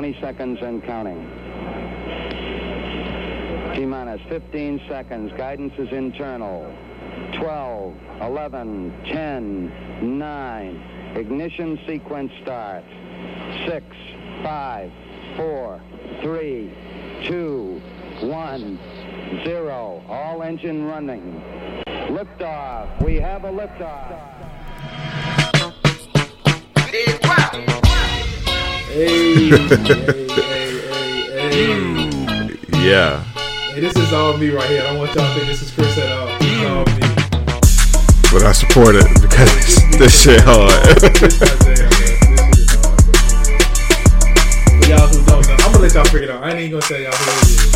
20 seconds and counting. T minus 15 seconds. Guidance is internal. 12, 11, 10, 9. Ignition sequence starts. 6, 5, 4, 3, 2, 1, 0. All engine running. Liftoff. We have a liftoff. Hey, hey, hey, hey, hey. Yeah. Hey, this is all me right here. I don't want y'all to think this is Chris at all. This is all me. But I support it because this shit hard. This is goddamn, man. This shit hard, y'all who don't know, I'm gonna let y'all figure it out. I ain't gonna tell y'all who it is.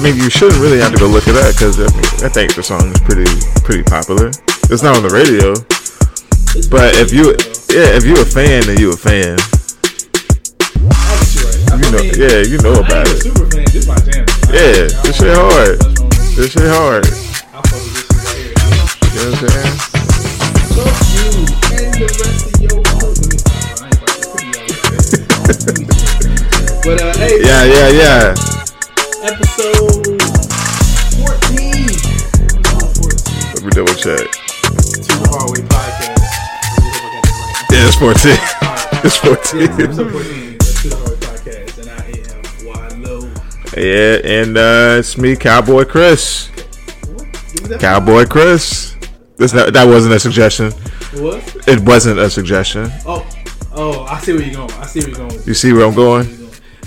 I mean, you shouldn't really have to go look at that because I, mean, I think the song is pretty pretty popular. It's not on the radio, but if you yeah, if you're a fan, then you're a fan. you know, yeah, you know about it. Yeah, this shit hard. this. Shit hard. You know what I'm saying? But uh, hey, Yeah, yeah, yeah. Episode 14. Episode 14. Let me double check. Two Hardway Podcast. Yeah, it's 14. It's Yeah, 14. episode 14 of Two Hardway Podcast, and I am Wallow. Yeah, and uh, it's me, Cowboy Chris. What? Cowboy Chris. This not, that wasn't a suggestion. What? It wasn't a suggestion. Oh, oh, I see where you're going. I see where you're going. You see where I'm going?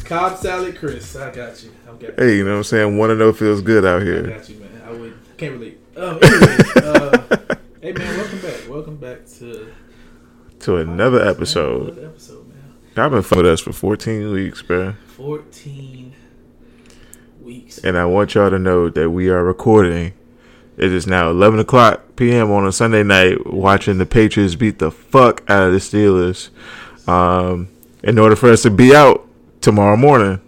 Cobb salad, Chris. I got you. Hey, you know what I'm saying? Want to know feels good out I here. got you, man. I would can't relate. Um, anyway, uh, hey man, welcome back. Welcome back to To another episode. Another episode, man. Y'all been with us for 14 weeks, bro. Fourteen weeks. And I want y'all to know that we are recording. It is now 11 o'clock p.m. on a Sunday night, watching the Patriots beat the fuck out of the Steelers. Um, in order for us to be out tomorrow morning,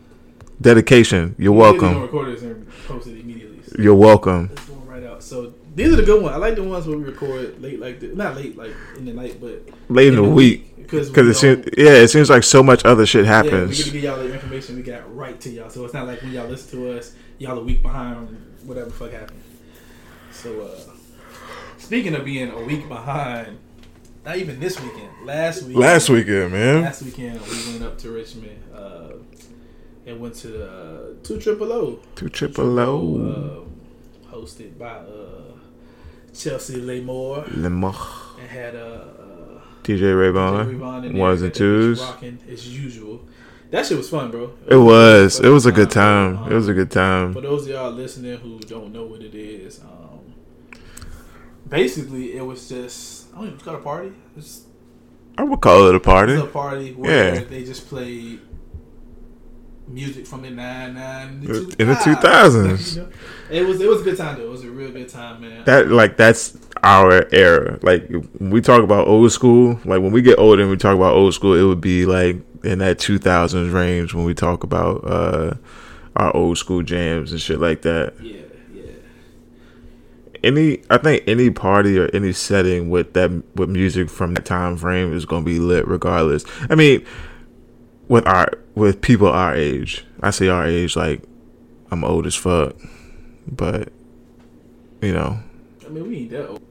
dedication. You're welcome. record this and post it immediately. So You're welcome. right out. So these are the good ones. I like the ones where we record late, like the, not late, like in the night, but Late in the week, because it seems yeah, it seems like so much other shit Yeah, we happens. get to give y'all the information we got right to y'all. So it's not like when y'all listen to us, y'all a week behind whatever the fuck happened. So uh speaking of being a week behind, not even this weekend, last week Last weekend, man. last weekend we went up to Richmond uh and went to the uh, two triple O. Two triple O. Uh, hosted by uh Chelsea Laymore Lemach. and had a. uh DJ Jerry Rayvon. Vaughn in Ones and twos. rocking as usual. That shit was fun, bro. It was. It was a good Um, time. It was a good time. For those of y'all listening who don't know what it is, um, basically it was just I don't even it's got a party. It's, I would call it a it's party. a party where Yeah. they just played music from the nine nine In the 2000s. You know? It was it was a good time though. It was a real good time, man. That like that's our era. Like when we talk about old school, like when we get older and we talk about old school, it would be like in that 2000s range when we talk about uh our old school jams and shit like that. yeah. Any I think any party or any setting with that with music from that time frame is going to be lit regardless. I mean, with our with people our age. I say our age like I'm old as fuck. But you know, I mean, we ain't that old.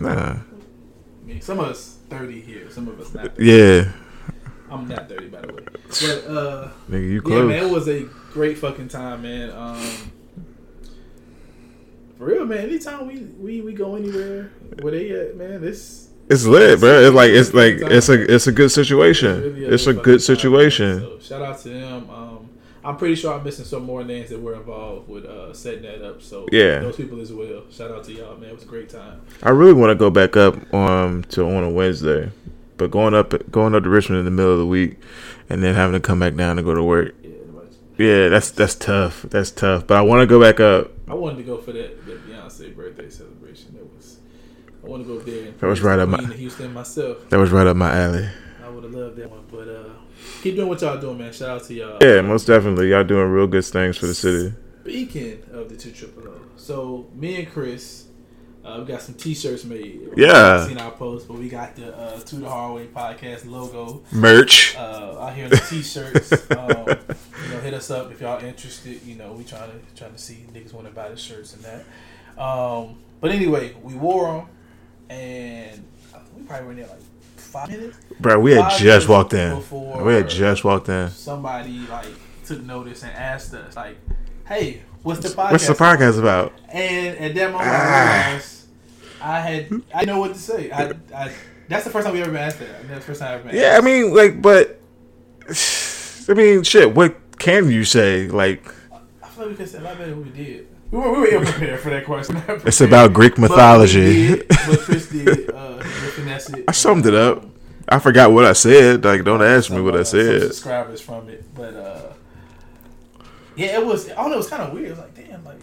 Nah. I mean, some of us thirty here, some of us not. Yeah. I'm not thirty, by the way. But uh, Nigga, you close. yeah, man, it was a great fucking time, man. Um, for real, man. Anytime we we we go anywhere, where they at, man, this It's lit, bro. It's like it's like it's a it's a good situation. really It's a good time, situation. So shout out to them. Um, I'm pretty sure I'm missing some more names that were involved with uh, setting that up. So Yeah. those people as well. Shout out to y'all, man. It was a great time. I really want to go back up um to on a Wednesday, but going up going up to Richmond in the middle of the week, and then having to come back down to go to work. Yeah. Yeah, that's that's tough. That's tough. But I want to go back up. I wanted to go for that, that Beyonce birthday celebration. That was I want to go there. And That was right up my- Houston myself. That was right up my alley. I would have loved that one, but uh, keep doing what y'all doing, man. Shout out to y'all. Yeah, most definitely. Y'all doing real good things for the city. Speaking of the two triple O, so me and Chris, Uh, we got some T-shirts made. Yeah. I've seen our post, but we got the uh, To the Hard Way podcast logo Merch. uh, out here in the T-shirts. um, you know, hit us up if y'all interested. You know, we trying to trying to see niggas want to buy the shirts and that. Um, but anyway, we wore them, and we probably were in there like five minutes. Bro, we had just walked in. We had just walked in. Somebody like took notice and asked us like, "Hey, what's the podcast?" What's the podcast about? And at that moment, Ah. I had I didn't know what to say. I, I that's the first time we ever been asked that. That's the first time I ever been. Yeah, I mean, like, but I mean, shit. What can you say? Like, I feel like we could say a lot better than we did. We were, we were prepared for that question. it's about Greek But mythology. did, But Chris did uh, finesse it. I summed it up. I forgot what I said. Like, don't ask me what I said. subscribers from it, but uh, yeah, it was. I don't know. It was kind of weird. It was like, damn, like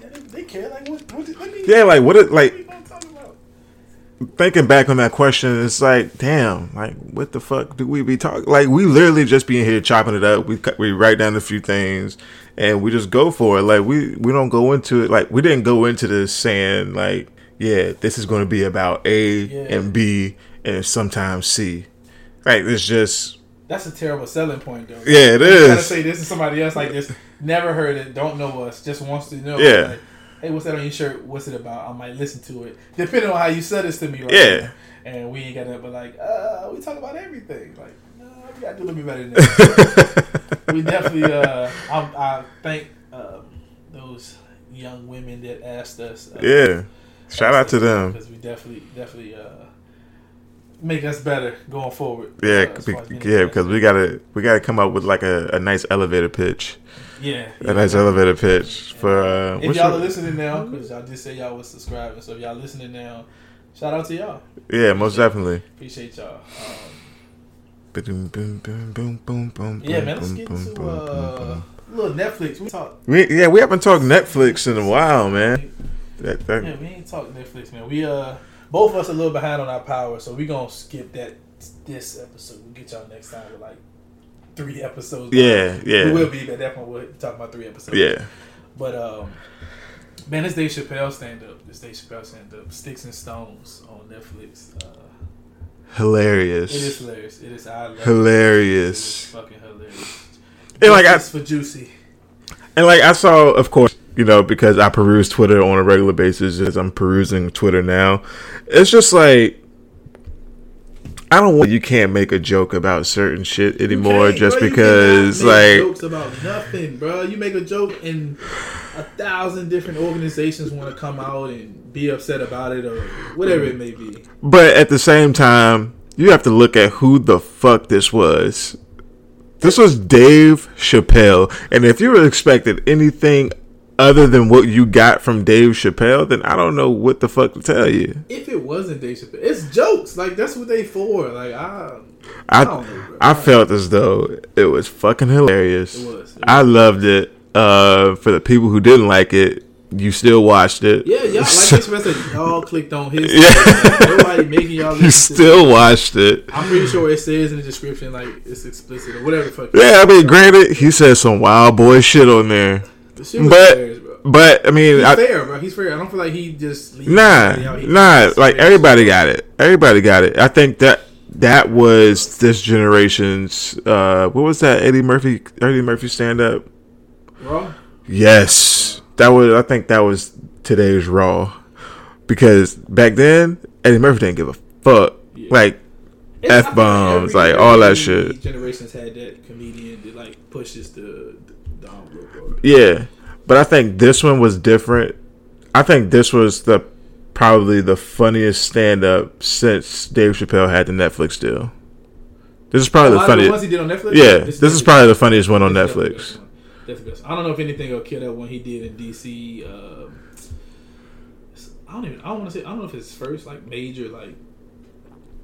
yeah, they, they care. Like, what? what let me. Yeah, like, what? It, What like, we gonna talk about? Thinking back on that question, it's like, damn, like, what the fuck do we be talking? Like, we literally just be in here chopping it up. We we write down a few things, and we just go for it. Like, we we don't go into it. Like, we didn't go into this saying like, yeah, this is going to be about A Yeah. and B and sometimes C. Like, it's just That's a terrible selling point, though. Yeah, it You gotta say this to somebody else like this. Never heard it. Don't know us. Just wants to know. Yeah. Like, hey, what's that on your shirt? What's it about? I might listen to it, depending on how you said this to me. Right Yeah. now. And we ain't got to, but like, uh, we talk about everything. Like, no, we got to do a little bit better than that. we definitely. Uh, I, I thank um, those young women that asked us. Uh, yeah. Shout out to them. because we definitely, definitely uh, make us better going forward. Yeah, uh, be- far as being yeah, because we gotta we gotta come up with like a, a nice elevator pitch, yeah, a yeah. nice elevator pitch for. Uh, If y'all your- are listening now, because y'all just say y'all was subscribing, so if y'all listening now, shout out to y'all. yeah, most definitely. Appreciate y'all. Um, Boom, boom, boom, boom, boom, boom, yeah, man, let's boom, get boom, into boom, boom, uh, boom. a little Netflix. We talk. We yeah, we haven't talked Netflix in a while, man. That, that, Yeah, we ain't talking Netflix, man. We uh, both of us a little behind on our power, so we gonna skip that this episode. We'll get y'all next time with like three episodes. yeah, yeah, We will be at that point. We'll talk about three episodes. yeah. But um, man, this Dave Chappelle stand up. This Dave Chappelle stand up. Sticks and Stones on Netflix. Uh, Hilarious, it is hilarious. It is I love It. It is hilarious. fucking hilarious. And like I for Juicy. and like I saw, of course, you know, because I peruse Twitter on a regular basis as I'm perusing Twitter now. It's just like. I don't want you can't make a joke about certain shit anymore just bro, because like jokes about nothing, bro. You make a joke and a thousand different organizations want to come out and be upset about it or whatever it may be. But at the same time, you have to look at who the fuck this was. This was Dave Chappelle. And if you were expecting anything other than what you got from Dave Chappelle, then I don't know what the fuck to tell you. If it wasn't Dave Chappelle, it's jokes. Like that's what they for. Like I, I I don't know. I felt as though it was fucking hilarious. It was. It I loved it. Uh, for the people who didn't like it, you still watched it. Yeah, y'all like Chappelle said, y'all clicked on his. Yeah. Nobody making y'all. you still watched it. I'm pretty sure it says in the description like it's explicit or whatever. the Fuck Yeah, I mean, granted, he said some wild boy shit on there. The shit was but- hilarious. But I mean, He's I, fair, bro. He's fair. I don't feel like he just Nah. He- nah. Like everybody got it. Everybody got it. I think that that was this generation's. uh What was that? Eddie Murphy. Eddie Murphy stand up. Raw? Yes, that was. I think that was today's Raw, because back then Eddie Murphy didn't give a fuck. Yeah. Like think F-bombs, every- like, all that shit. Generations had that comedian that like pushes the the envelope. Or, yeah, but I think this one was different. I think this was the probably the funniest stand up since Dave Chappelle had the Netflix deal. This is probably a the the funniest. ones he did on Netflix. Yeah, it's this is probably the funniest one on the Netflix. one. Definitely the best. I don't know if anything will kill that one he did in DC. Um, I don't even. I don't want to say. I don't know if it's first like major like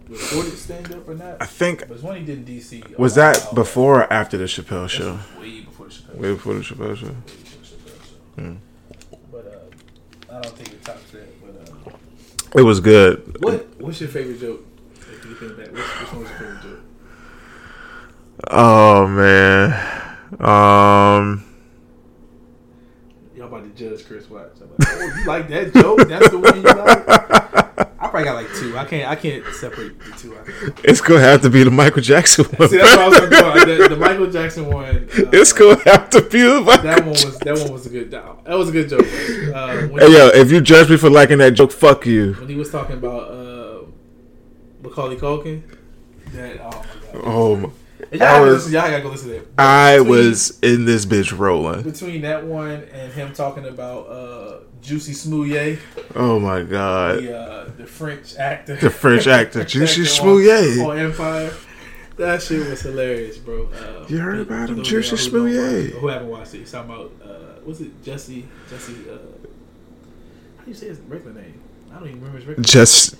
recorded stand up or not. I think But it's one he did in DC. was that before or after the Chappelle This show? was Way before the Chappelle. Way before the Chappelle show. Hmm. But uh, I don't think it tops that. But uh, It was good. what what's your favorite joke? If you think back, what's, which one your favorite joke? Oh man. Um. Y'all about to judge Chris Watts. I'm about oh, you like that joke? That's the one you like. I probably got like two. I can't. I can't separate the two. It's gonna have to be the Michael Jackson one. See, that's what I was gonna do. The, the Michael Jackson one. Uh, It's gonna have to be the Michael. that one was that one was a good. That was a good joke. Uh, Hey yo, if you judge me for liking that joke, fuck you. when he was talking about uh, Macaulay Culkin, that oh my god. Oh, my- y'all, I gotta was- listen, y'all gotta go listen to that. I Between- was in this bitch rolling. between that one and him talking about uh, Juicy Smouye, Oh my god, the uh, the French actor, the French actor Juicy Smouye. on, on Empire. That shit was hilarious, bro. Uh, You heard about him, Juicy of y'all who Smouye? Who haven't watched it? He's talking about uh, was it Jesse? Jesse? Uh, how do you say his regular name? I don't even remember his. Just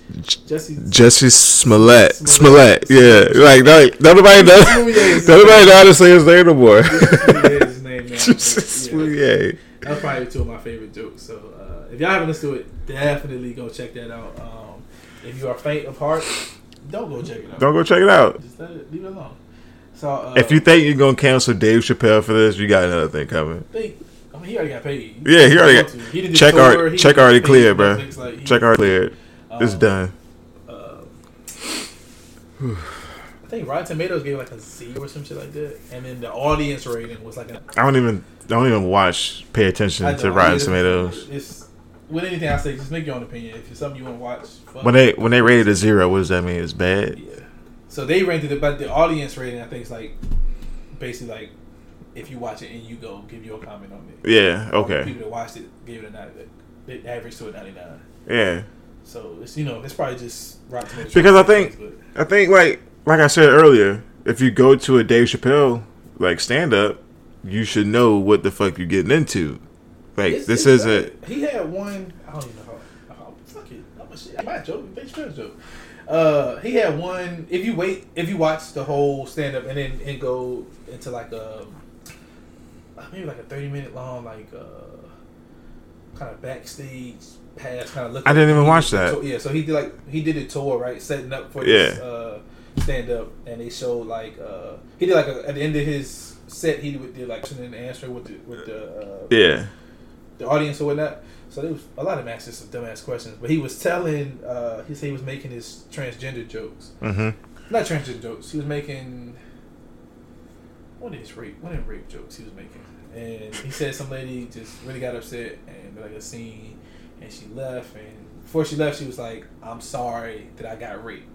Jesse. Jesse Smollett. Smollett. Smollett. Yeah, like no, nobody knows. Nobody know how to say his name no more. His name now. Juicy but, yeah. That's probably two of my favorite jokes. So uh, if y'all haven't listened to it, definitely go check that out. Um, if you are faint of heart, don't go check it out. Don't go check it out. Just it, leave it alone. So uh, If you think you're gonna cancel Dave Chappelle for this, you got another thing coming. think, I mean, he already got paid. Yeah, he already got- He did Check tour, he check already cleared. Netflix, like, he- Check already cleared. It's um, done. uh, I think Rotten Tomatoes gave like a Z or some shit like that, and then the audience rating was like a. I don't even I don't even watch pay attention to Rotten Tomatoes. It's with anything I say, just make your own opinion. If it's something you want to watch, When they when they rated a zero, what does that mean? It's bad. Yeah. So they rated it, but the audience rating, I think, is like basically like if you watch it and you go give your comment on it. Yeah. Okay. People that watched it gave it a ninety. They averaged to a ninety nine. Yeah. So it's you know it's probably just Rotten Tomatoes. Because I think- I think like like I said earlier, if you go to a Dave Chappelle like stand up, you should know what the fuck you're getting into. Like it's- this it's isn't. He had one. I don't even know how. how fuck it. I'm a shit. My joke. Big Chappelle's joke. Uh, he had one. If you wait, if you watch the whole stand up and then and go into like a maybe like a thirty minute long like uh kind of backstage pass kind of look. I didn't even watch that. tour- yeah, so he did like he did a tour right, setting up for this Yeah. uh, stand up, and they showed like uh he did like a, at the end of his set he did like question and answer with the with the uh, Yeah. the audience or whatnot. So there was a lot of asked just some dumbass questions, but he was telling uh he said he was making his transgender jokes, Mm-hmm. not transgender jokes. He was making what is rape? What is rape jokes he was making? And he said some lady just really got upset and like a scene, and she left. And before she left, she was like, "I'm sorry that I got raped."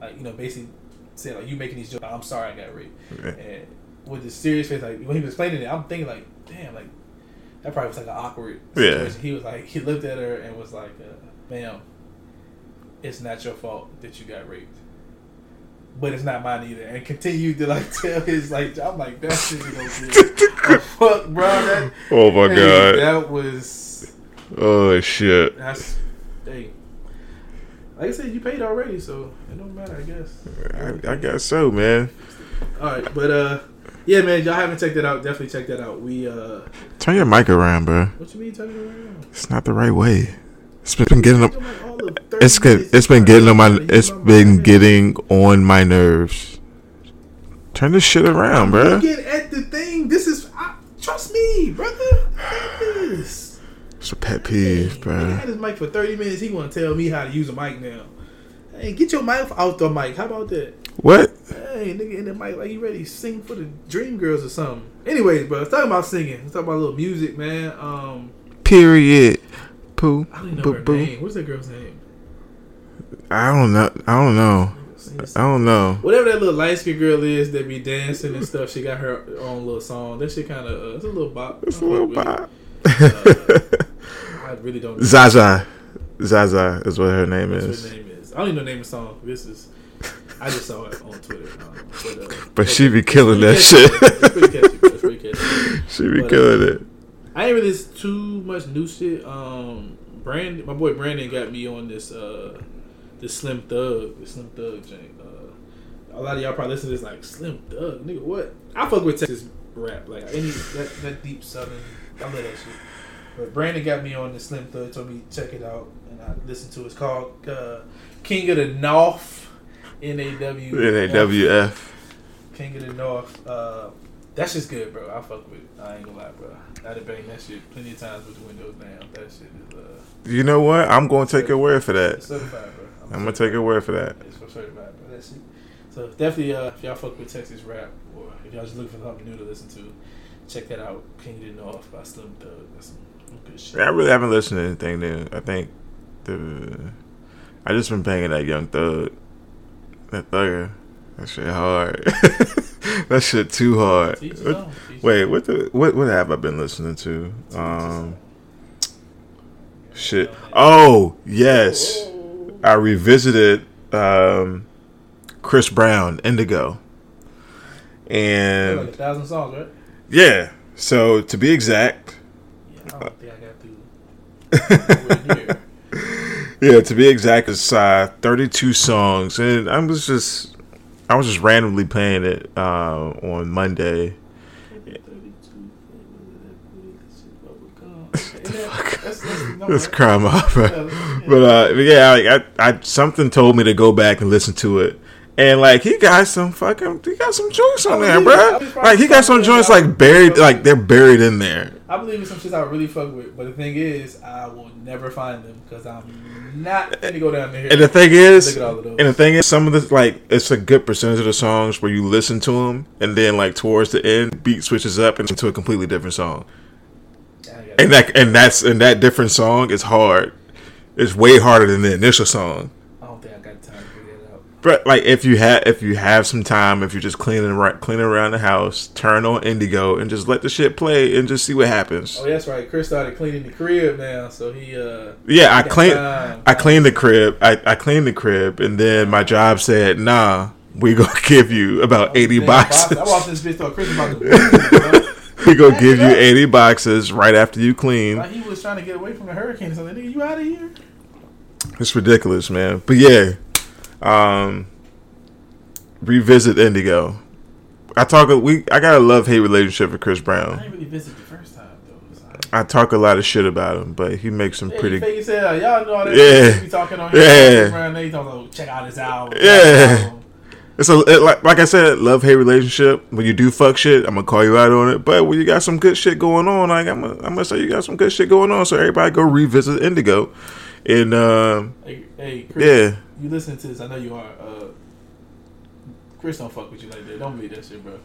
Like you know, basically said like, "You making these jokes? I'm sorry I got raped." And with this serious face, like when he was explaining it, I'm thinking like, "Damn, like that probably was like an awkward Yeah. situation." He was like, he looked at her and was like, uh, "Ma'am, it's not your fault that you got raped." But it's not mine either, and continued to like tell his like I'm like that shit gonna fuck, bro. That, Oh my hey, god. that was Oh shit. that's hey. Like I said, you paid already, so it don't matter, I guess. I, I guess so, man. All right, but uh, yeah, man, y'all haven't checked that out. Definitely check that out. We uh, Turn your mic around, bro. what you mean turning it around? It's not the right way. It's been getting up. Like all the 30 It's good. It's been getting on my. It's been getting on my nerves. Turn this shit around, bro. Looking at the thing, this is I, trust me, brother. This. It's a pet peeve, bro. had his mic for thirty minutes. He want to tell me how to use a mic now. Hey, get your mouth out the mic. How about that? What? Hey, nigga in the mic like you ready to sing for the Dream Girls or something. Anyways, bro, let's talk about singing. Let's talk about a little music, man. Um, Period. Poo. I don't know Boo her boo. name. What's that girl's name? I don't know. I don't know. I don't know. Whatever that little light skinned girl is that be dancing and stuff, she got her own little song. That shit kind of uh, it's a little bop. It's a I little fuck bop. it. I really don't. know Zaza. Zaza is what her name what is. her name is. I don't even know the name of the song. This is. I just saw it on Twitter. Um, but, uh, But she be killing that shit. pretty catchy. bro. It's pretty catchy. she be But, uh, killing it. I ain't really too much new shit. Um, Brandon, my boy Brandon got me on this uh, this Slim Thug, this Slim Thug thing. Uh, a lot of y'all probably listen to this like Slim Thug, nigga. What? I fuck with Texas rap, like any that, that deep southern. I love that shit. But Brandon got me on the Slim Thug, told me check it out, and I listened to it. It's called uh, King of the North, N A W NAWF. King of the North. Uh, That shit's good, bro. I fuck with. It. I ain't gonna lie, bro. I done bang that shit plenty of times with the windows down. That shit is uh, You know what? I'm going to take your word for that. certified, bro. I'm gonna take your word for that. It's for certified, bro. That shit. So definitely, uh, if y'all fuck with Texas rap, or if y'all just looking for something new to listen to, check that out. King Didn't Off by Slim Thug. That's some good shit. I really haven't listened to anything new. I think the I just been banging that Young Thug, that Thugger. That shit hard. that shit too hard. Teach What- own. Teach his wait, what the what what have I been listening to? Um, shit. Oh yes, I revisited um, Chris Brown, Indigo, Like a and thousand songs, right? yeah. So to be exact, Yeah, I don't think I got through. Yeah, to be exact, it's uh, 32 songs, and I was just, I was just randomly playing it uh, on Monday. That's crime opera, but uh, yeah, like, I, I, something told me to go back and listen to it, and like he got some fucking, he got some joints on there, believe it. I bro. Like he got some joints like buried, like they're buried in there. I believe in some shit I really fuck with, but the thing is, I will never find them because I'm not gonna go down there. And the thing is, Look at all of those. and the thing is, some of the like, it's a good percentage of the songs where you listen to them, and then like towards the end, beat switches up into a completely different song, I ain't got and that and that's and that different song is hard. It's way harder than the initial song. I don't think I got time to figure it out. But like, if you have if you have some time, if you're just cleaning right cleaning around the house, turn on Indigo and just let the shit play and just see what happens. Oh, that's right. Chris started cleaning the crib now, so he uh. Yeah, I clean. I cleaned the crib. I, I cleaned the crib, and then my job said, "Nah, we gonna give you about eighty Man, boxes. I watched this bitch thought Chris about we gonna give you eighty boxes right after you clean." Like he was trying to get away from the hurricane or something. Nigga, you out of here? It's ridiculous, man. But yeah, um, revisit Indigo. I talk. We I got a love hate relationship with Chris Brown. I didn't really visit the first time though. I talk a lot of shit about him, but he makes some Yeah, pretty. you fake. Y'all know all that. Yeah. Be talking on. Yeah. Around there, you talking about check out his album. Yeah. album. It's a it, like like I said, love hate relationship. When you do fuck shit, I'm gonna call you out on it. But when you got some good shit going on, like I'm gonna, I'm gonna say you got some good shit going on. So everybody go revisit Indigo, and um, Hey, hey, Chris, yeah, you listen to this? I know you are. Uh, Chris don't fuck with you like that. Don't believe that shit, bro.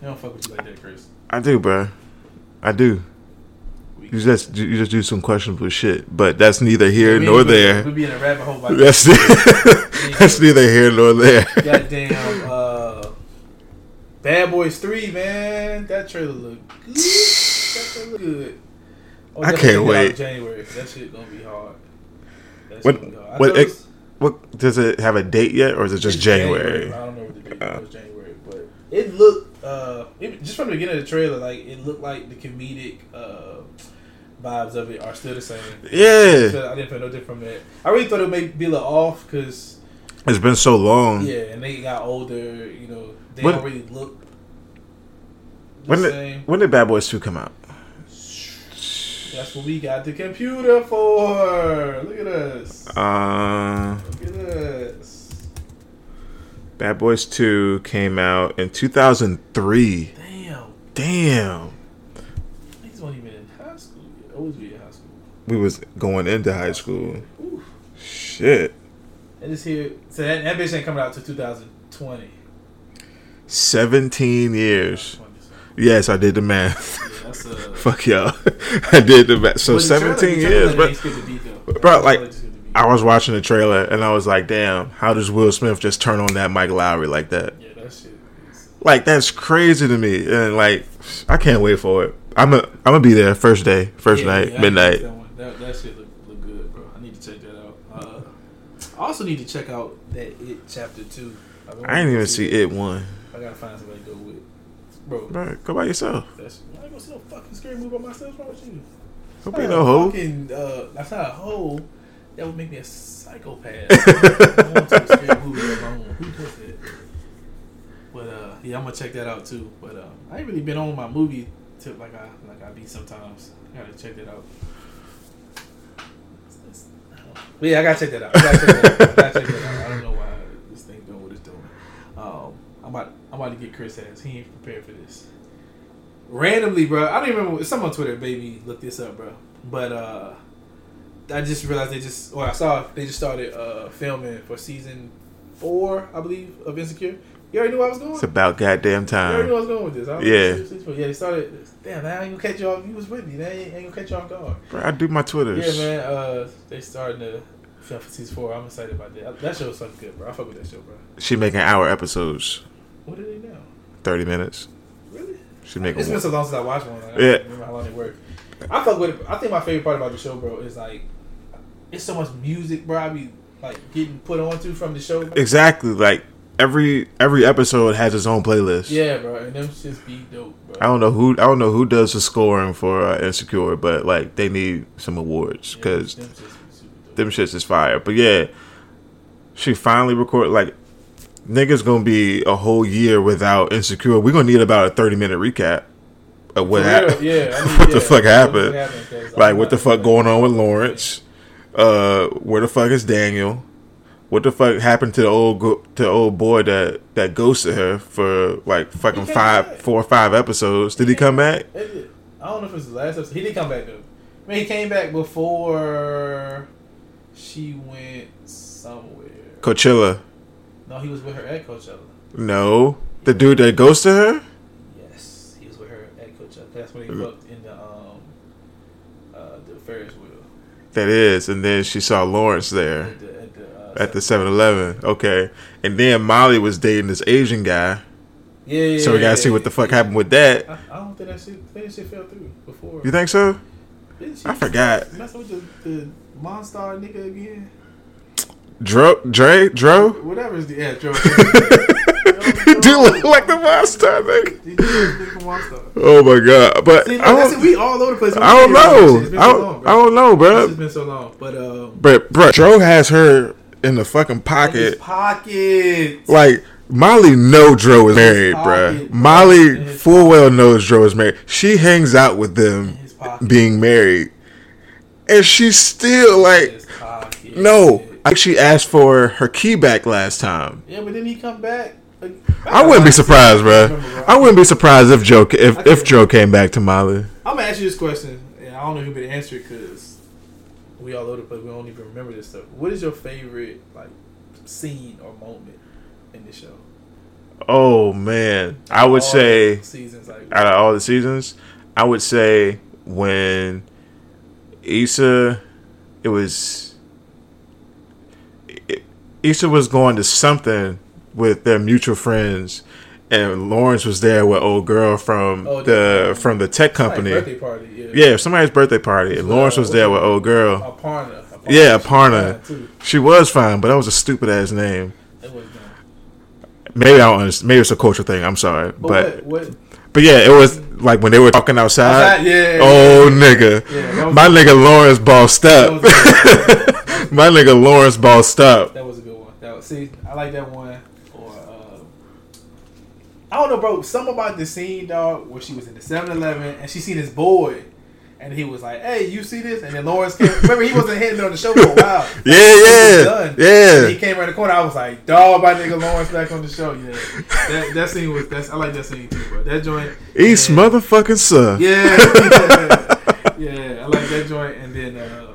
He don't fuck with you like that, Chris. I do, bro. I do. You just you just do some questionable shit, but that's neither here We nor there. We be in a rabbit hole by That's that's neither here nor there. Goddamn, uh, Bad Boys Three, man. That trailer look good. That trailer good. Oh, I can't wait. January. That shit gonna be hard. That shit What- gonna be hard. What was- What does it have a date yet, or is it just it's January? I don't know what the date Uh. was. January, but it looked uh, it, just from the beginning of the trailer, like it looked like the comedic uh vibes of it are still the same. Yeah, I didn't feel no different from that. I really thought it may be a little off because it's been so long. yeah, and they got older. You know, they When- don't really look the When did same. when did Bad Boys Two come out? That's what we got the computer for. Look at us. Uh, Look at us. Bad Boys Two came out in 2003. Damn. Damn, Niggas weren't even in high school yet. Always be in high school. we was going into high school. Oof. Shit, And this here, so that, that bitch ain't coming out till 2020. 17 years. Yes, I did the math. yeah, uh. Fuck y'all, I did the math. So the 17 trailer years, but. Bro, like, trailer just skipped a beat. I was watching the trailer and I was like, damn, how does Will Smith just turn on that Mike Lowrey like that? Yeah, that shit. Is, Like that's crazy to me, and like I can't wait for it. I'm a, I'm gonna be there first day, first Yeah, night, yeah, midnight. That, that, that shit look, look good, bro. I need to check that out. Uh, I also need to check out that It Chapter 2. I've been I ain't even see it one. I gotta find somebody to go with. Bro, Bro, go by yourself. that's, I ain't gonna see no fucking scary movie by myself. What's wrong with you? Don't be no hoe. Fucking, uh, that's not a hoe. That would make me a psychopath. I want to scary movie alone. Who does that? But uh, yeah, I'm gonna check that out too. But uh, I ain't really been on my movie tip like I like I be sometimes. I gotta check that out. Yeah, I gotta check that out. I gotta check that out. I check that out. I don't know why this thing doing what it's doing. Um, I'm about I'm about to get Chris ass. He ain't prepared for this. Randomly, bro. I don't even remember. Someone on Twitter me look this up, bro. But uh I just realized they just. Well, I saw they just started uh filming for season four, I believe, of Insecure. You already knew I was going. It's about goddamn You already knew time. I was going with this. I Yeah. season four. Yeah, they started. Damn, man, I ain't gonna catch you off. You was with me. That ain't, ain't gonna catch you off guard. Bro, I do my Twitters. Yeah, man. Uh, they starting to film for season four. I'm excited about that. That show fucking good, bro. I fuck with that show, bro. She making hour episodes, What are they now? thirty minutes. Really? She making It's been so long since I watched one. Like, I Yeah. don't remember how long they work. I fuck with it. I think my favorite part about the show, bro, is like it's so much music, bro. I be like getting put onto from the show. bro. exactly like every every episode has its own playlist. Yeah, bro, and them just be dope, bro. I don't know who I don't know who does the scoring for uh, Insecure, but like they need some awards Yeah, because them just be them shits is fire. But yeah, she finally recorded like niggas gonna be a whole year without Insecure. We're gonna need about a thirty minute recap of what happened. Yeah, I mean, what yeah, the fuck happened? Like I'm what the fuck going on with Lawrence? Uh, where the fuck is Daniel? What the fuck happened to the old go- to the old boy that that ghosted her for like fucking five, four or five episodes? Did he come back? It. I don't know if it's the last episode. He did come back though. I mean, he came back before she went somewhere. Coachella? No, he was with her at Coachella. No, the dude that ghosted her. Yes, he was with her at Coachella. That's when he fucked in the um uh the Ferris wheel That is, and then she saw Lawrence there at the at the uh, at the 7-Eleven. Okay, and then Molly was dating this Asian guy, yeah, yeah. so we gotta yeah, see what the fuck happened with that. I, I don't think that shit. That shit fell through before. You think so? I forgot. Messing with the the Monstar nigga again. Dro, Dre, Dro. Whatever is the yeah, he do look like the monster, nigga. He did look like monster. Oh my god! But See, I don't, we all over the place. We I don't can't hear about know. this shit. It's been I don't, long, I don't know, It's bro. just been so long, but um, But bro, Dro has her in the fucking his pocket. pocket. Like Molly know Dro is married, bro. Molly full well knows Dro is married. She hangs out with them being married, and she's still like, no. She asked for her key back last time. Yeah, but then he come back. Like, I wouldn't be surprised, bro. I wouldn't be surprised if Joe if if Joe came back to Molly. I'm gonna ask you this question, and I don't know you can answer it because we all over the place. We don't even remember this stuff. What is your favorite like scene or moment in the show? Oh man, I would All say seasons like out of all the seasons, I would say when Issa, it was it, Issa was going to something with their mutual friends, and Lawrence was there with old girl from Oh, the from the tech company. birthday party. Yeah, Yeah, somebody's birthday party, and Lawrence was there with old girl. Aparna. Aparna. Yeah, She Aparna. fine. She was fine, but that was a stupid ass name. It was dumb. Maybe I don't understand. Maybe it's a cultural thing. I'm sorry, But, but what? what But yeah, it was like when they were talking outside. Outside, yeah, Oh yeah. nigga, Yeah, my nigga Lawrence bossed up. My nigga Lawrence bossed up. That was a good one. That was, see, I like that one. Or uh, I don't know, bro. Something about the scene, dog, where she was in the 7-Eleven and she seen this boy, and he was like, "Hey, you see this?" And then Lawrence came. remember, he wasn't hitting on the show for a while. Yeah, yeah, yeah. And he came around the corner. I was like, "Dog, my nigga Lawrence back on the show." Yeah, that that scene was. That's I like that scene too, bro. That joint. East and- motherfucking son. yeah, yeah, yeah. I like that joint, and then uh,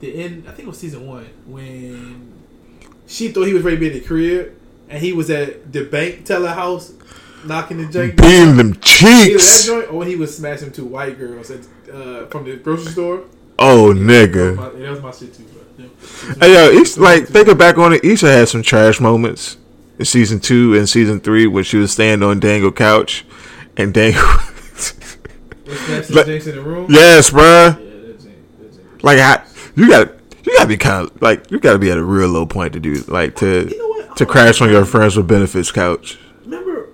the end. I think it was season one when she thought he was ready to be at the crib, and he was at the bank teller house knocking the jank. Beating them Either that joint, or when he was smashing two white girls at, uh, from the grocery store. Oh nigga. that was my shit too, bro. Hey yo, East, like thinking back on it, Issa had some trash moments in season two and season three when she was standing on Daniel couch, and Daniel. Was smashing Like- Jinx in the room. yes, bruh. Yeah, that jank, that jank. Like I, you got you gotta be kind of like you gotta be at a real low point to do like to You know what? To crash on your friends with benefits couch. Remember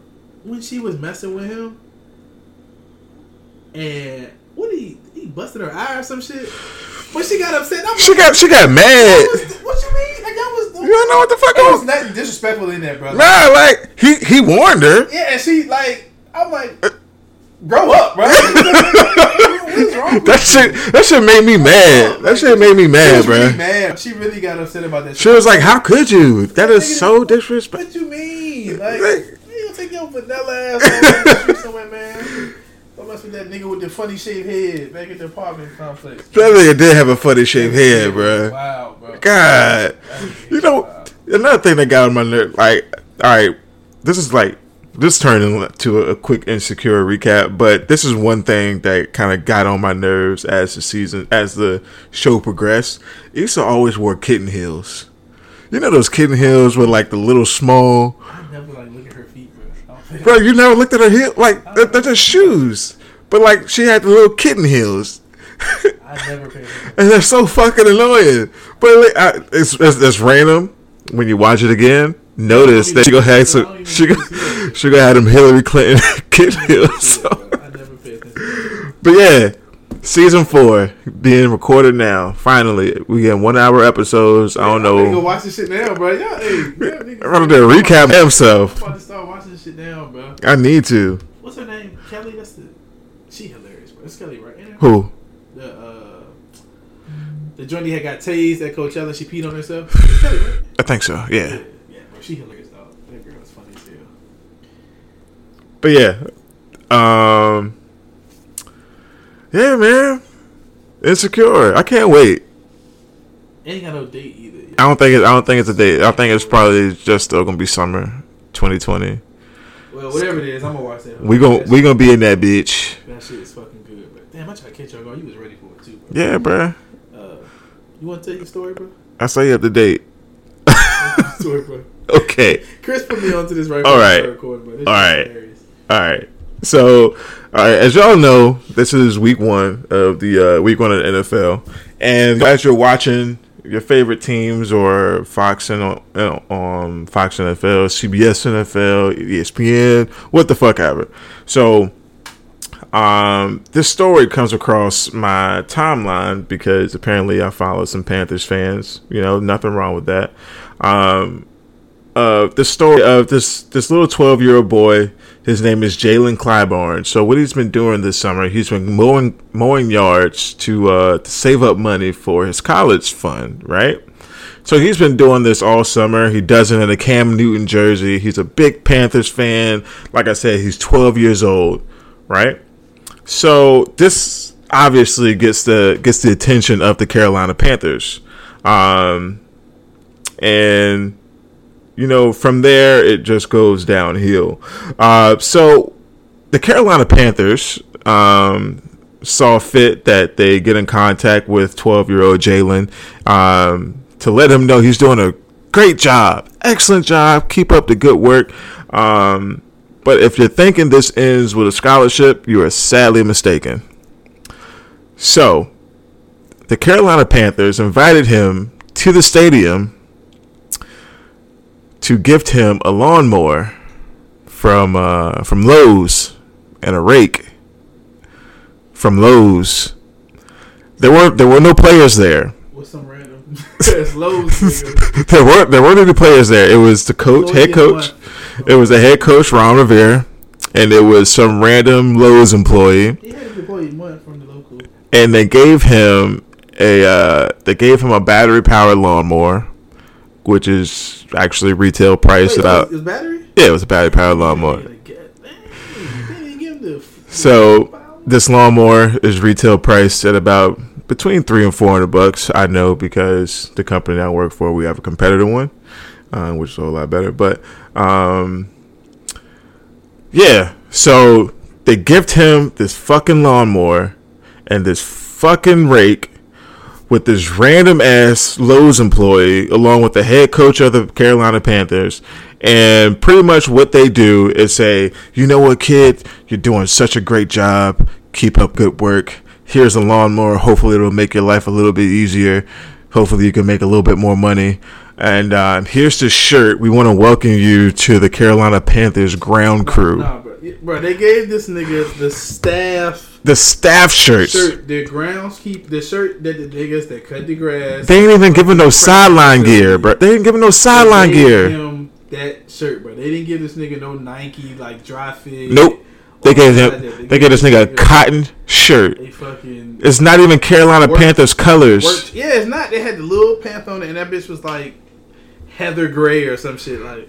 when she was messing with him, and what did he he busted her eye or some shit? When she got upset, I'm She like, got she got mad. was- what you mean? Like that was You don't know what the fuck was nothing disrespectful in that, brother. Nah, like he he warned her. Yeah, and she like I'm like, uh, grow up, bro. What's wrong That you? shit that shit made me mad. That shit made me She mad, was bro. really mad. She really got upset about that. She was like, "How could you? That is so disrespectful." What you mean? mean? Like, you gonna take your vanilla ass on the street somewhere, man? Don't mess with that nigga with the funny shaved head back at the apartment complex. That nigga did have a funny shaved head, bro. Wow, bro. God, you know, another thing that got on my nerve, like, all right, this is like this turned into a, quick insecure recap, but this is one thing that kind of got on my nerves as the season, as the show progressed. Issa always wore kitten heels. You know those kitten heels with like the little small. I never like look at her feet, bro. I don't think- Bro, you never looked at her heel? Like they're, they're just shoes, but like she had the little kitten heels. I never paid and they're so fucking annoying. But like, I, it's, it's it's random when you watch it again. Notice that she gonna have some she she gonna have them Hillary Clinton heels. So. I never paid attention. But yeah, season four being recorded now. Finally, we get one hour episodes. I don't I'm go know. watch this shit now, bro. Hey, yeah, nigga. I'm gonna do a recap himself. I'm about to start watching this shit now, bro. I need to. What's her name? Kelly. That's the. She hilarious, bro. It's Kelly, right? Who? The uh, the joint had got tased at Coachella. She peed on herself. Kelly, right? I think so. Yeah. Yeah. She hilarious, dog. That girl is funny too. But yeah, um, yeah, man, insecure. I can't wait. Ain't got no date either. I don't think it, I don't think it's a date. I think it's probably just still gonna be summer, 2020. Well, whatever it is, I'm gonna watch that. We gon' that we gonna be in that bitch. that shit is fucking good. But damn, I tried to catch y'all. You was ready for it too. Bro. Yeah, bro. Uh, you want to tell your story, bro? I saw you up to date. Okay. Chris put me onto this right. All right. recording, All right. hilarious. All right. So, all right, as y'all know, this is week one of the uh, week one of the NFL, and as you're watching your favorite teams or Fox and on um, Fox NFL, CBS NFL, ESPN, what the fuck ever. So, um, this story comes across my timeline because apparently I follow some Panthers fans. You know, nothing wrong with that. Um, uh, the story of this this little twelve year old boy. His name is Jalen Clyburn. So what he's been doing this summer, he's been mowing mowing yards to uh, to save up money for his college fund, right? So he's been doing this all summer. He does it in a Cam Newton jersey. He's a big Panthers fan. Like I said, he's 12 years old, right? So this obviously gets the gets the attention of the Carolina Panthers, um, and you know from there it just goes downhill. Uh, so the Carolina Panthers um, saw fit that they get in contact with 12 year old Jalen um, to let him know he's doing a great job, excellent job, keep up the good work. Um, but if you're thinking this ends with a scholarship, you are sadly mistaken. So, the Carolina Panthers invited him to the stadium to gift him a lawnmower from uh, from Lowe's and a rake from Lowe's. There were there were no players there. What's some random? Lowe's. There were there weren't any players there. It was the coach, Lowe's head coach. It was the head coach Ron Rivera, and it was some random Lowe's employee. He had to employee from the local. and they gave him a uh, they gave him a battery powered lawnmower, which is actually retail price Wait, about is battery? yeah, it was a battery powered lawnmower. Dang, they didn't give him the- So this lawnmower is retail priced at about between three and four hundred bucks. I know because the company I work for, we have a competitor one, uh, which is a lot better. But um, yeah, so they gift him this fucking lawnmower and this fucking rake with this random ass Lowe's employee, along with the head coach of the Carolina Panthers. And pretty much what they do is say, you know what, kid, you're doing such a great job. Keep up good work. Here's a lawnmower. Hopefully, it'll make your life a little bit easier. Hopefully, you can make a little bit more money. And um, here's the shirt. We want to welcome you to the Carolina Panthers ground crew. Nah, bro. Bro, they gave this nigga the staff The staff shirts. shirt, the groundskeep, the shirt that the niggas that cut the grass. They ain't even giving no sideline gear, bro. They ain't giving no sideline gear. Him that shirt, bro. They didn't give this nigga no Nike like dry fit. Nope. They gave him. that. They gave this nigga a cotton shirt. Fucking It's not even Carolina Work- Panthers colors. worked. Yeah, it's not. They had the little panther on it, and that bitch was like heather gray or some shit. Like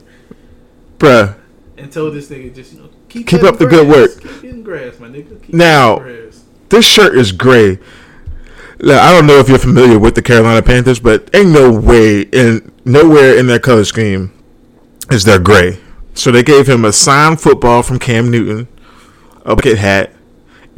bruh. and told this nigga just you know keep Keep up the good work. Keep grass, my nigga. Keep Now- grass. This shirt is gray. Look, I don't know if you're familiar with the Carolina Panthers, but ain't no way in nowhere in their color scheme is there gray. So they gave him a signed football from Cam Newton, a bucket hat,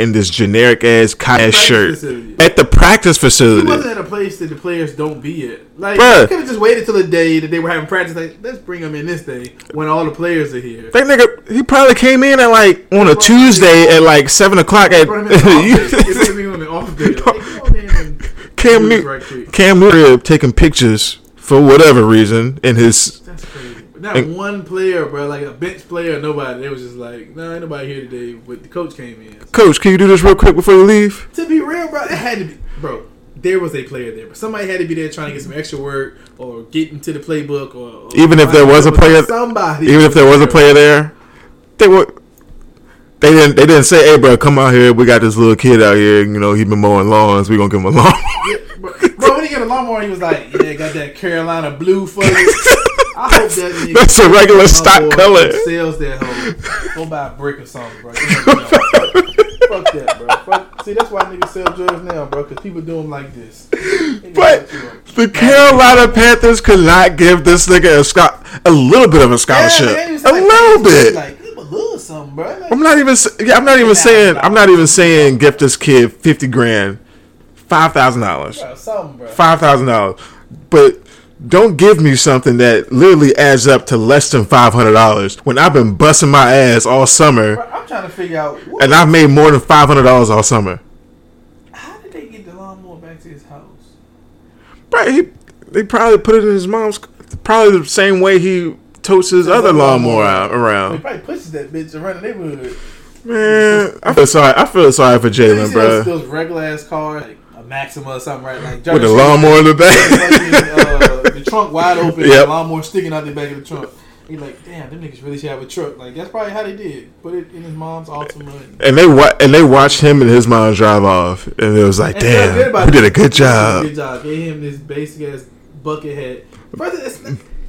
and this generic ass cotton shirt facility. at the practice facility. He wasn't at a place that the players don't be at. Like, Bruh. could have just waited till the day that they were having practice. Like, let's bring them in this day when all the players are here. That nigga, he probably came in at like on a Tuesday at like seven o'clock at. Him in the office. They put him in the office day. Like, hey, come on in and Cam Newton, right. Cam Newton taking pictures for whatever reason in his. Not And- one player, bro. Like a bench player, nobody. They was just like, nah, ain't nobody here today. But the coach came in. Coach, can you do this real quick before you leave? To be real, bro, it had to be, bro. There was a player there, but somebody had to be there trying to get some extra work or get into the playbook, or, or Even if there was a player- somebody, Even if there was a player there, they were. They didn't. They didn't say, "Hey, bro, come out here. We got this little kid out here. You know, he been mowing lawns. We gonna give him a lawn." Bro, bro, when he lawnmower, he was like, "Yeah, got that Carolina blue for you." I hope that nigga That's a regular stock color. Sells that hoe. Go buy a brick or something, bro. Fuck that, bro. Fuck. See, that's why niggas sell drugs now, bro, because people do them like this. But got you up. the Carolina Panthers could not give this nigga a sco- a little bit of a scholarship, Yeah, man, a like- little bit. Like, give a little something, bro. Like, I'm not even. Yeah, I'm not even saying. I'm not even saying gift this kid fifty grand, five thousand dollars, bro, something, bro. five thousand dollars. But don't give me something that literally adds up to less than five hundred dollars when I've been busting my ass all summer Bro, I'm trying to figure out what, and I've made more than five hundred dollars all summer. how did they get the lawnmower back to his house? Right? He, they probably put it in his mom's. Probably the same way he totes his other lawnmower out He around. probably pushes that bitch around the neighborhood. Man, I feel sorry. I feel sorry for Jalen, bro. those, regular ass cars, like Maxima or something, right? Like With the lawnmower in the back. uh, the trunk wide open, Yep. the lawnmower sticking out the back of the trunk. He like, damn, them niggas really should have a truck. Like that's probably how they did. Put it in his mom's Altima. And, And they wa- and they watched him and his mom drive off, and it was like, and damn, we did a good job. Good job. Gave him this basic ass bucket hat. Brother,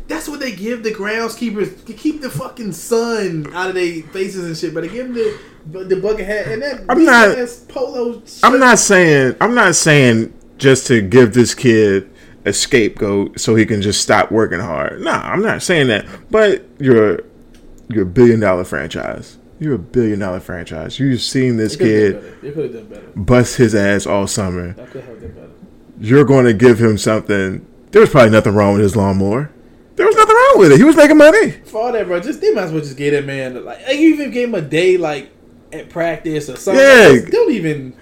that's, what they give the groundskeepers to keep the fucking sun out of their faces and shit. But they give them the the bucket hat and that I'm not- ass polo. Shirt. I'm not saying I'm not saying just to give this kid a scapegoat so he can just stop working hard. Nah, I'm not saying that. But you're you're a billion dollar franchise. You're a billion dollar franchise. You've seen this They could've done kid better. Could have done better. bust his ass all summer. I could have done better. You're going to give him something. There's probably nothing wrong with his lawnmower. There was nothing wrong with it. He was making money. For all that, bro, just they might as well just give that man like like, you even gave him a day like at practice or something. Yeah. Like, don't even.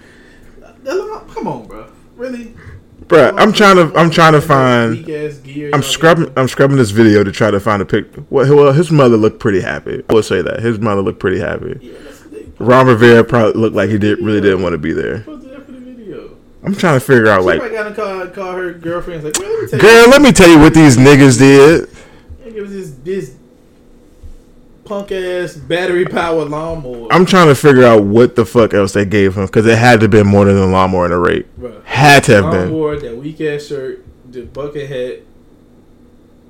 Uh, come on, bro. Really? Bruh, I'm trying to I'm trying to find gear. I'm scrubbing. I'm scrubbing this video to try to find a pic. Well, his mother looked pretty happy. I will say that his mother looked pretty happy. Ron Rivera probably looked like he did really didn't want to be there. posted that for the video. I'm trying to figure out She like, got to call, call her girlfriend. Like, well, let me tell girl, you, let me tell you what these niggas did. it was this this punk ass battery powered lawnmower. I'm trying to figure out what the fuck else they gave him because it had to have been more than a lawnmower and a rake. Bruh. Had to have been. Lawnmower, that weak ass shirt, the bucket hat,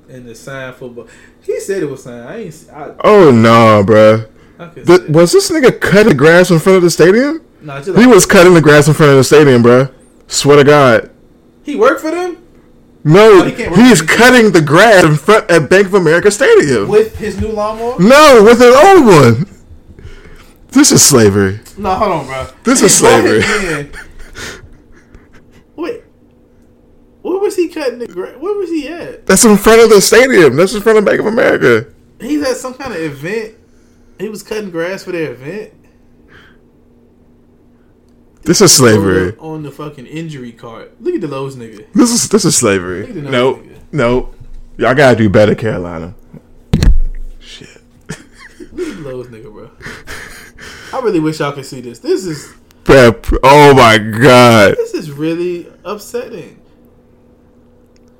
and the sign for. football. He said it was signed. I ain't. I, Oh no, bruh. I could Th- say- was this nigga cutting grass in front of the stadium? Nah, just He was cutting the grass in front of the stadium, bruh. Swear to God. He worked for them No, Oh, he he's cutting the grass in front at Bank of America Stadium. with his new lawnmower. No, with an old one. This is slavery. No, hold on, bro. This is slavery. Wait, where was he cutting the grass? Where was he at? That's in front of the stadium. That's in front of Bank of America. He's at some kind of event. He was cutting grass for their event. This is slavery. on the fucking injury card. Look at the Lowe's nigga. This is this is slavery. Nope. Nope. Y'all gotta do better, Carolina. Shit. Look at the Lowe's nigga, bro. I really wish y'all could see this. This is Prep. Oh my god. this is really upsetting.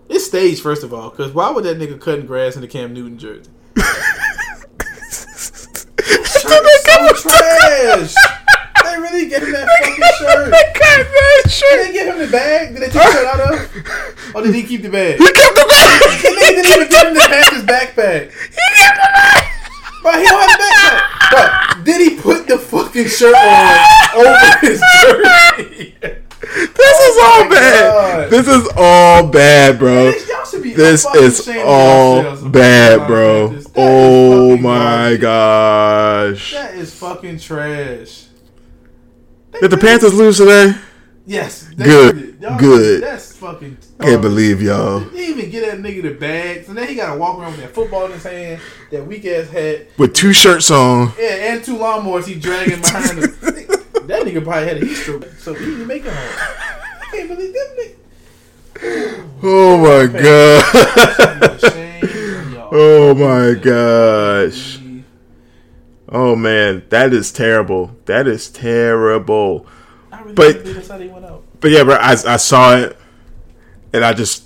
It's staged, first of all, because why would that nigga cutting grass in the Cam Newton jersey? Shirt so trash. They really gave him that fucking shirt. Did they give him the bag? Did they take the shirt out of? Or did he keep the bag? He kept the They didn't even give him the his backpack. He kept Bro, he don't have the back. Bro, did he put the fucking shirt on over his jersey? This is all oh bad. God. This is all bad, bro. Be This is all bad, bro. That Oh my gosh. That is fucking trash. Did the Panthers lose today? Yes. they Good. Good. That's fucking. Can't garbage. believe y'all. They even get that nigga the bags, and then he got to walk around with that football in his hand, that weak ass hat, With two shirts on. yeah, and two lawnmowers he dragging behind him. that nigga probably had a heat stroke, so he didn't make it home. I can't believe them niggas. Oh my god. Ashamed of y'all. Oh my gosh. Oh man, that is terrible. That is terrible. I really But- believe that's how they went out. But yeah, bro, I, I saw it and I just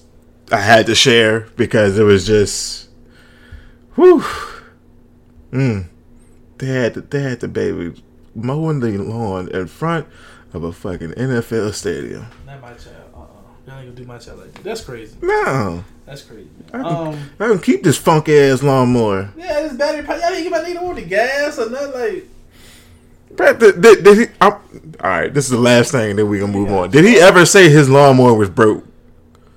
I had to share because it was just whew. Mm. They had the, they had the baby mowing the lawn in front of a fucking NFL stadium. Not my child. Y'all ain't gonna do my child like that. That's crazy. No. That's crazy. I can, Um, I can keep this funky ass lawnmower. yeah, this battery pack. Y'all give my nigga on the gas or nothing like. Brad, did, did, did he? I'm, all right, this is the last thing that we can move on. Did he ever say his lawnmower was broke?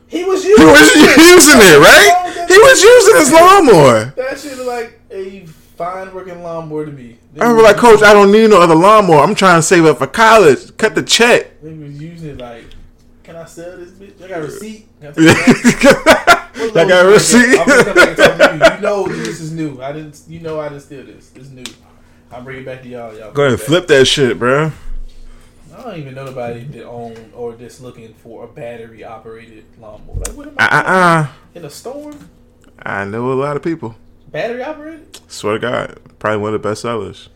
He was using. He was using it, right? He was using his lawnmower. That shit like a fine working lawnmower to me. I was like, Coach, I don't need no other lawnmower. I'm trying to save up for college. Cut the check. They was using it like, can I sell this bitch? I got a receipt. Can I take it back? I got a receipt. I'm gonna come back and talk to you. You know this is new. I didn't. You know I didn't steal this. It's new. I'll bring it back to y'all. Y'all Go ahead and flip that shit, bro. I don't even know nobody that own or that's looking for a battery operated lawnmower. Like, what am I uh uh. in a storm? I know a lot of people. Battery operated? Swear to God, probably one of the best sellers.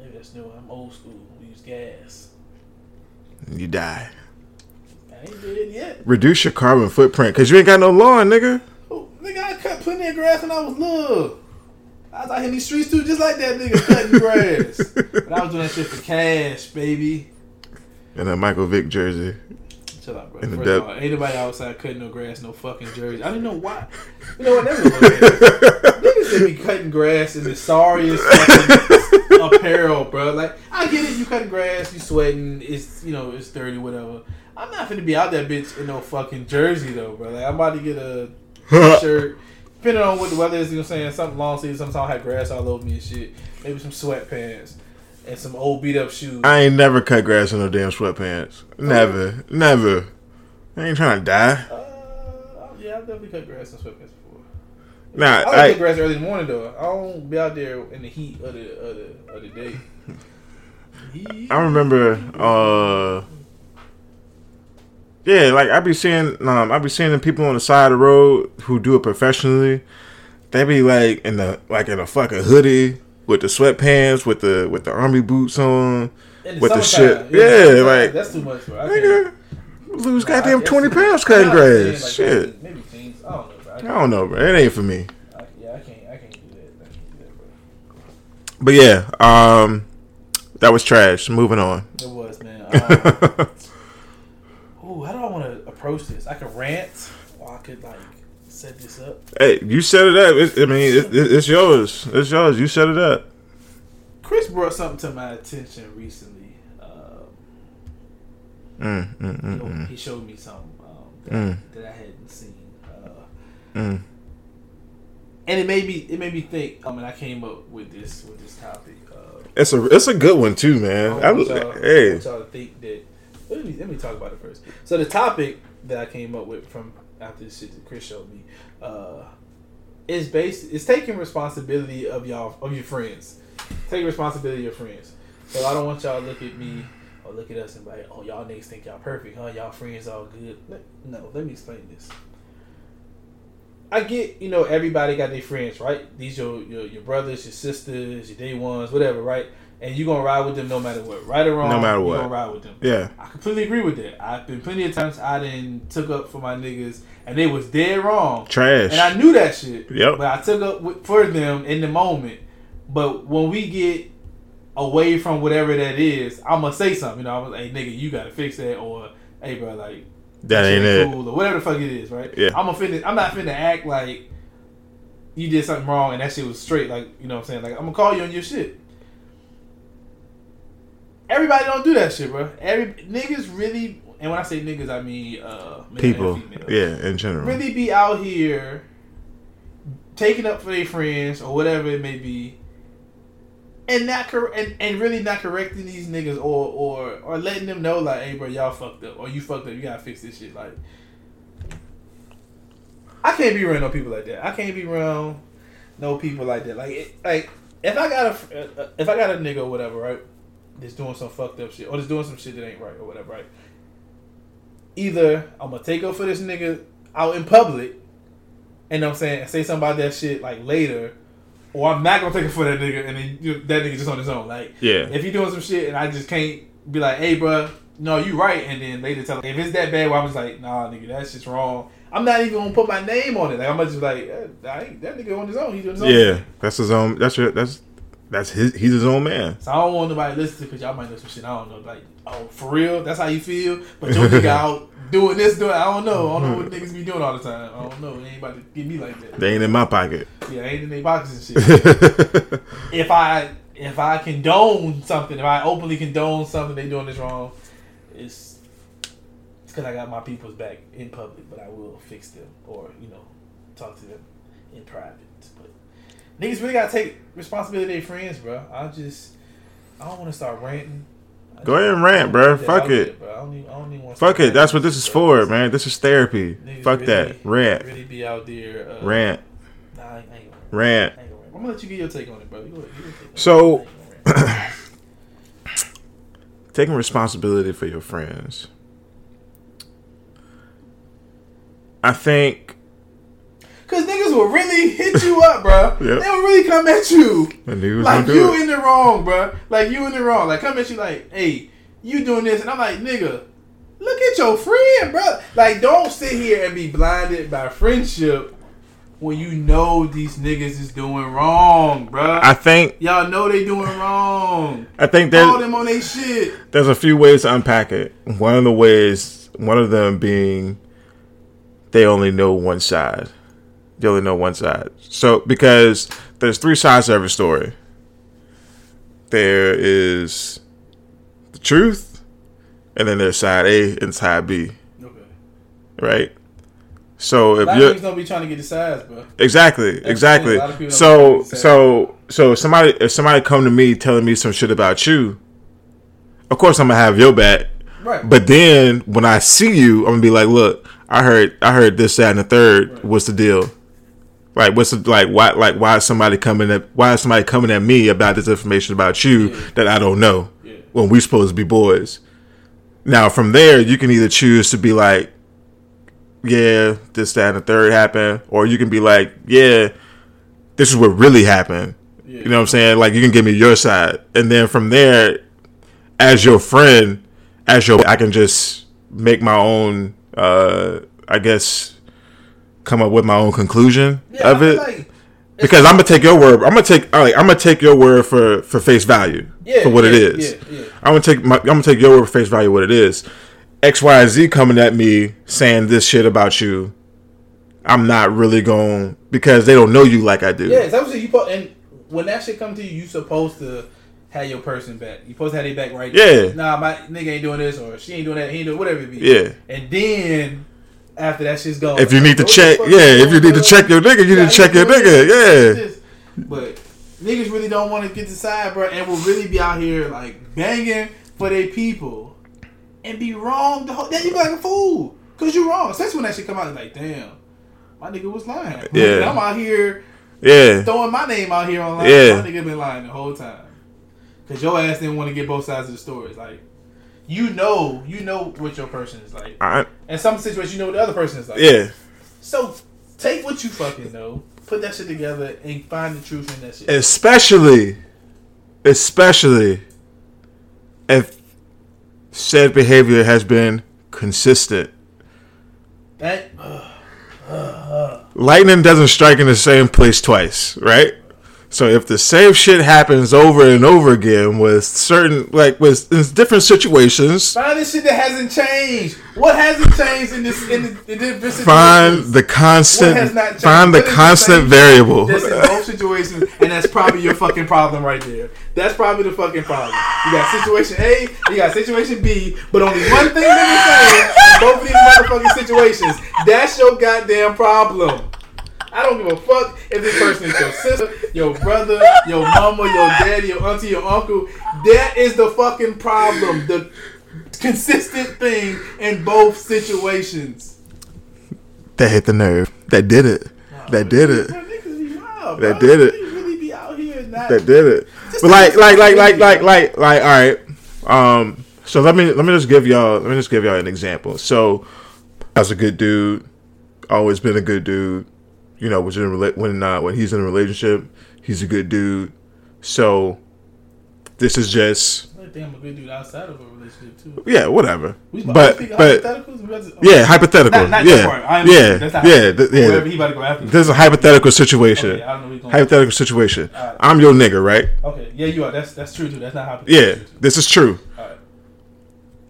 Maybe that's new. I'm old school. We use gas. You die. I ain't dead yet. Reduce your carbon footprint because you ain't got no lawn, nigga. Oh, nigga, I cut plenty of grass when I was little. I was out here in these streets too, just like that nigga cutting grass. But I was doing that shit for cash, baby. And a Michael Vick jersey. Chill out, bro. In the First of depth. all, ain't nobody outside cutting no grass, no fucking jersey. I didn't know why. You know what? That was. Niggas that be cutting grass in the sorriest fucking apparel, bro. Like, I get it. You cutting grass, you sweating. It's you know it's dirty, whatever. I'm not finna be out that bitch in no fucking jersey though, bro. Like, I'm about to get a shirt. Depending on what the weather is, you know what I'm saying? Something long sleeves, sometimes I have grass all over me and shit. Maybe some sweatpants and some old beat up shoes. I ain't never cut grass in no damn sweatpants. Never. Never. I ain't trying to die. Uh, yeah, I've definitely cut grass in sweatpants before. Nah, I I, cut grass early in the morning though. I don't be out there in the heat of the of the, of the day. I remember, uh, yeah, like I be seeing, um, I be seeing the people on the side of the road who do it professionally. They be like in the like in a fucking hoodie with the sweatpants, with the with the army boots on, In with the shit. In Yeah, like that's too much, bro. I nigga, lose Nah, goddamn twenty pounds cutting grass. like Shit, Maybe things. I don't know, bro. I I don't know, bro. It ain't for me. I, yeah, I can't. I can't do that. I can't do that, bro. But yeah, um, that was trash. Moving on. It was, man. Um, ooh, how do I want to approach this? I could rant, or I could like set this up. hey, you set it up. It, I mean, it, it, it's yours. It's yours. You set it up. Chris brought something to my attention recently. Um, Mm, mm, mm, you know, mm, he showed me something um, that, Mm. that I hadn't seen, uh, mm. and it made me it made me think. I mean, I came up with this with this topic. Uh, It's a it's a good one too, I man. I, y'all, I hey, want y'all to think that. Let me let me talk about it first. So the topic that I came up with from after this shit that Chris showed me, uh, is based. It's taking responsibility of y'all of your friends. Take responsibility of your friends. So I don't want y'all to look at me or look at us and be like, oh y'all niggas think y'all perfect, huh? Y'all friends all good. No, let me explain this. I get, you know, everybody got their friends, right? These your, your your brothers, your sisters, your day ones, whatever, right? And you're gonna ride with them no matter what, right or wrong. No matter what, you gonna ride with them. yeah, I completely agree with that. I've been plenty of times I didn't took up for my niggas, and they was dead wrong. trash. And I knew that shit. Yep. But I took up with, for them in the moment. But when we get away from whatever that is, I'm gonna say something. You know, I'm like, hey nigga, you gotta fix that, or hey bro, like that ain't it. cool, or whatever the fuck it is, right? Yeah. I'm finna, I'm not finna act like you did something wrong and that shit was straight. Like you know what I'm saying. Like I'm gonna call you on your shit. Everybody don't do that shit, bro. Every niggas really, and when I say niggas, I mean uh, and People, yeah, in general. really be out here taking up for their friends or whatever it may be, and not cor- and, and really not correcting these niggas or or or letting them know like, hey, bro, y'all fucked up or you fucked up. You gotta fix this shit. Like, I can't be around no people like that. I can't be around no people like that. Like, it, like if I got a if I got a nigga or whatever, right, that's doing some fucked up shit or that's doing some shit that ain't right or whatever, right. Either I'm gonna take up for this nigga out in public, and I'm saying say something about that shit like later, or I'm not gonna take it for that nigga, and then you, that nigga just on his own. Like, Yeah. if he doing some shit and I just can't be like, hey, bro, no, you right, and then later tell him if it's that bad, where I'm just like, nah, nigga, that shit's wrong. I'm not even gonna put my name on it. Like I'm just like, eh, I that nigga on his own. He doing his own. Yeah, that's his own. That's your. That's that's his. He's his own man. So I don't want nobody to listen to because y'all might know some shit. I don't know. Like, oh, for real? That's how you feel? But your nigga out doing this, doing I don't know. I don't know what niggas be doing all the time. I don't know. They ain't about to get me like that. They ain't in my pocket. Yeah, ain't in their boxes and shit. if I if I condone something, if I openly condone something they doing this wrong, it's it's because I got my people's back in public, but I will fix them or you know talk to them in private. Niggas really gotta take responsibility of their friends, bro. I just I don't want to start ranting. I Go ahead and rant, bro. Fuck it. bro. I don't even, I don't even Fuck it. That's what this is for, man. This is therapy. Niggas Fuck really- that. Rant. Really be out there. Uh, Rant. Nah, I ain't, I ain't rant. Rant. I ain't gonna rant. I'm gonna let you get your take on it, brother. Go ahead, give your take on it. So- I ain't gonna rant. Taking responsibility for your friends. I think Cause will really hit you up, bro. Yep. They will really come at you. Like you it. in the wrong, bro. Like you in the wrong. Like come at you like, hey, you doing this, and I'm like, nigga, look at your friend, bro. Like don't sit here and be blinded by friendship when you know these niggas is doing wrong, bro. I think Y'all know they doing wrong. I think Call there's them on they shit. there's a few ways to unpack it. One of the ways, one of them being, they only know one side. They only know one side. So because there's three sides to every story. There is the truth, and then there's side A and side B, Okay. right? So if you're don't be trying to get the sides, bro. Exactly, the exactly. thing, a lot of people don't So, so, so if somebody if somebody come to me telling me some shit about you, of course I'm gonna have your back. Right. But then when I see you, I'm gonna be like, look, I heard, I heard this, that, and the third. What's the deal? Like, what's the, like, why, like, why is somebody coming at, why is somebody coming at me about this information about you Yeah. that I don't know Yeah. when we supposed to be boys? Now, from there, you can either choose to be like, yeah, this, that, and the third happened, or you can be like, yeah, this is what really happened. Yeah. You know what I'm saying? Like, you can give me your side, and then from there, as your friend, as your, I can just make my own, uh, I guess, come up with my own conclusion Yeah, of it. like- because I'm gonna take your word. I'm gonna take. Like, I'm gonna take your word for for face value Yeah, for what it yeah, is. yeah. I'm gonna take my. I'm gonna take your word for face value what it is. X, Y, and Z coming at me saying this shit about you. I'm not really going because they don't know you like I do. Yeah, you. Po- and when that shit come to you, you supposed to have your person back. You supposed to have their back right. Yeah. Nah, my nigga ain't doing this, or she ain't doing that. He ain't doing whatever it be. Yeah. And then after that shit's gone, If you need to check, yeah, if you need to check your nigga, you need to check your nigga. Yeah. But niggas really don't want to get the side, bro, and will really be out here like banging for their people and be wrong. The whole, then you be like a fool because you're wrong. Especially when that shit come out, like, damn, my nigga was lying. Yeah. And I'm out here Yeah. throwing my name out here online. Yeah. My nigga been lying the whole time. Cause your ass didn't want to get both sides of the story. Like you know, you know what your person is like. I, And some situations you know what the other person is like. yeah. So take what you fucking know, put that shit together, and find the truth in that shit. Especially, especially if said behavior has been consistent. That uh, uh, uh. Lightning doesn't strike in the same place twice, right? So if the same shit happens over and over again with certain like with in different situations, Find this shit that hasn't changed. What hasn't changed in this in the, in different situations? find the What constant has not changed? find the What constant variable. That's in both situations, and that's probably your fucking problem right there. That's probably the fucking problem. You got situation A, you got situation B, but only one thing that the same in both of these motherfucking situations. That's your goddamn problem. I don't give a fuck if this person is your sister, your brother, your mama, your daddy, your auntie, your uncle. That is the fucking problem. The consistent thing in both situations. That hit the nerve. That did it. That did it. Bro, niggas be wild, That did it. Really be out here not. That did it. But like like like like like like like all right. Um so let me let me just give y'all let me just give y'all an example. So as a good dude, always been a good dude. You know, was in when uh, when he's in a relationship, he's a good dude. So this is just I think I'm a good dude outside of a relationship too. yeah, whatever. We But but hypotheticals? We about to- yeah, hypothetical. Not, not yeah. Yeah, that's yeah, th- yeah. He about to go after. This is a hypothetical situation. Okay, I don't know where he's going. Hypothetical situation. Alright. I'm your nigga, right? Okay, yeah, you are. That's that's true too. That's not how. Yeah, this is true. Alright.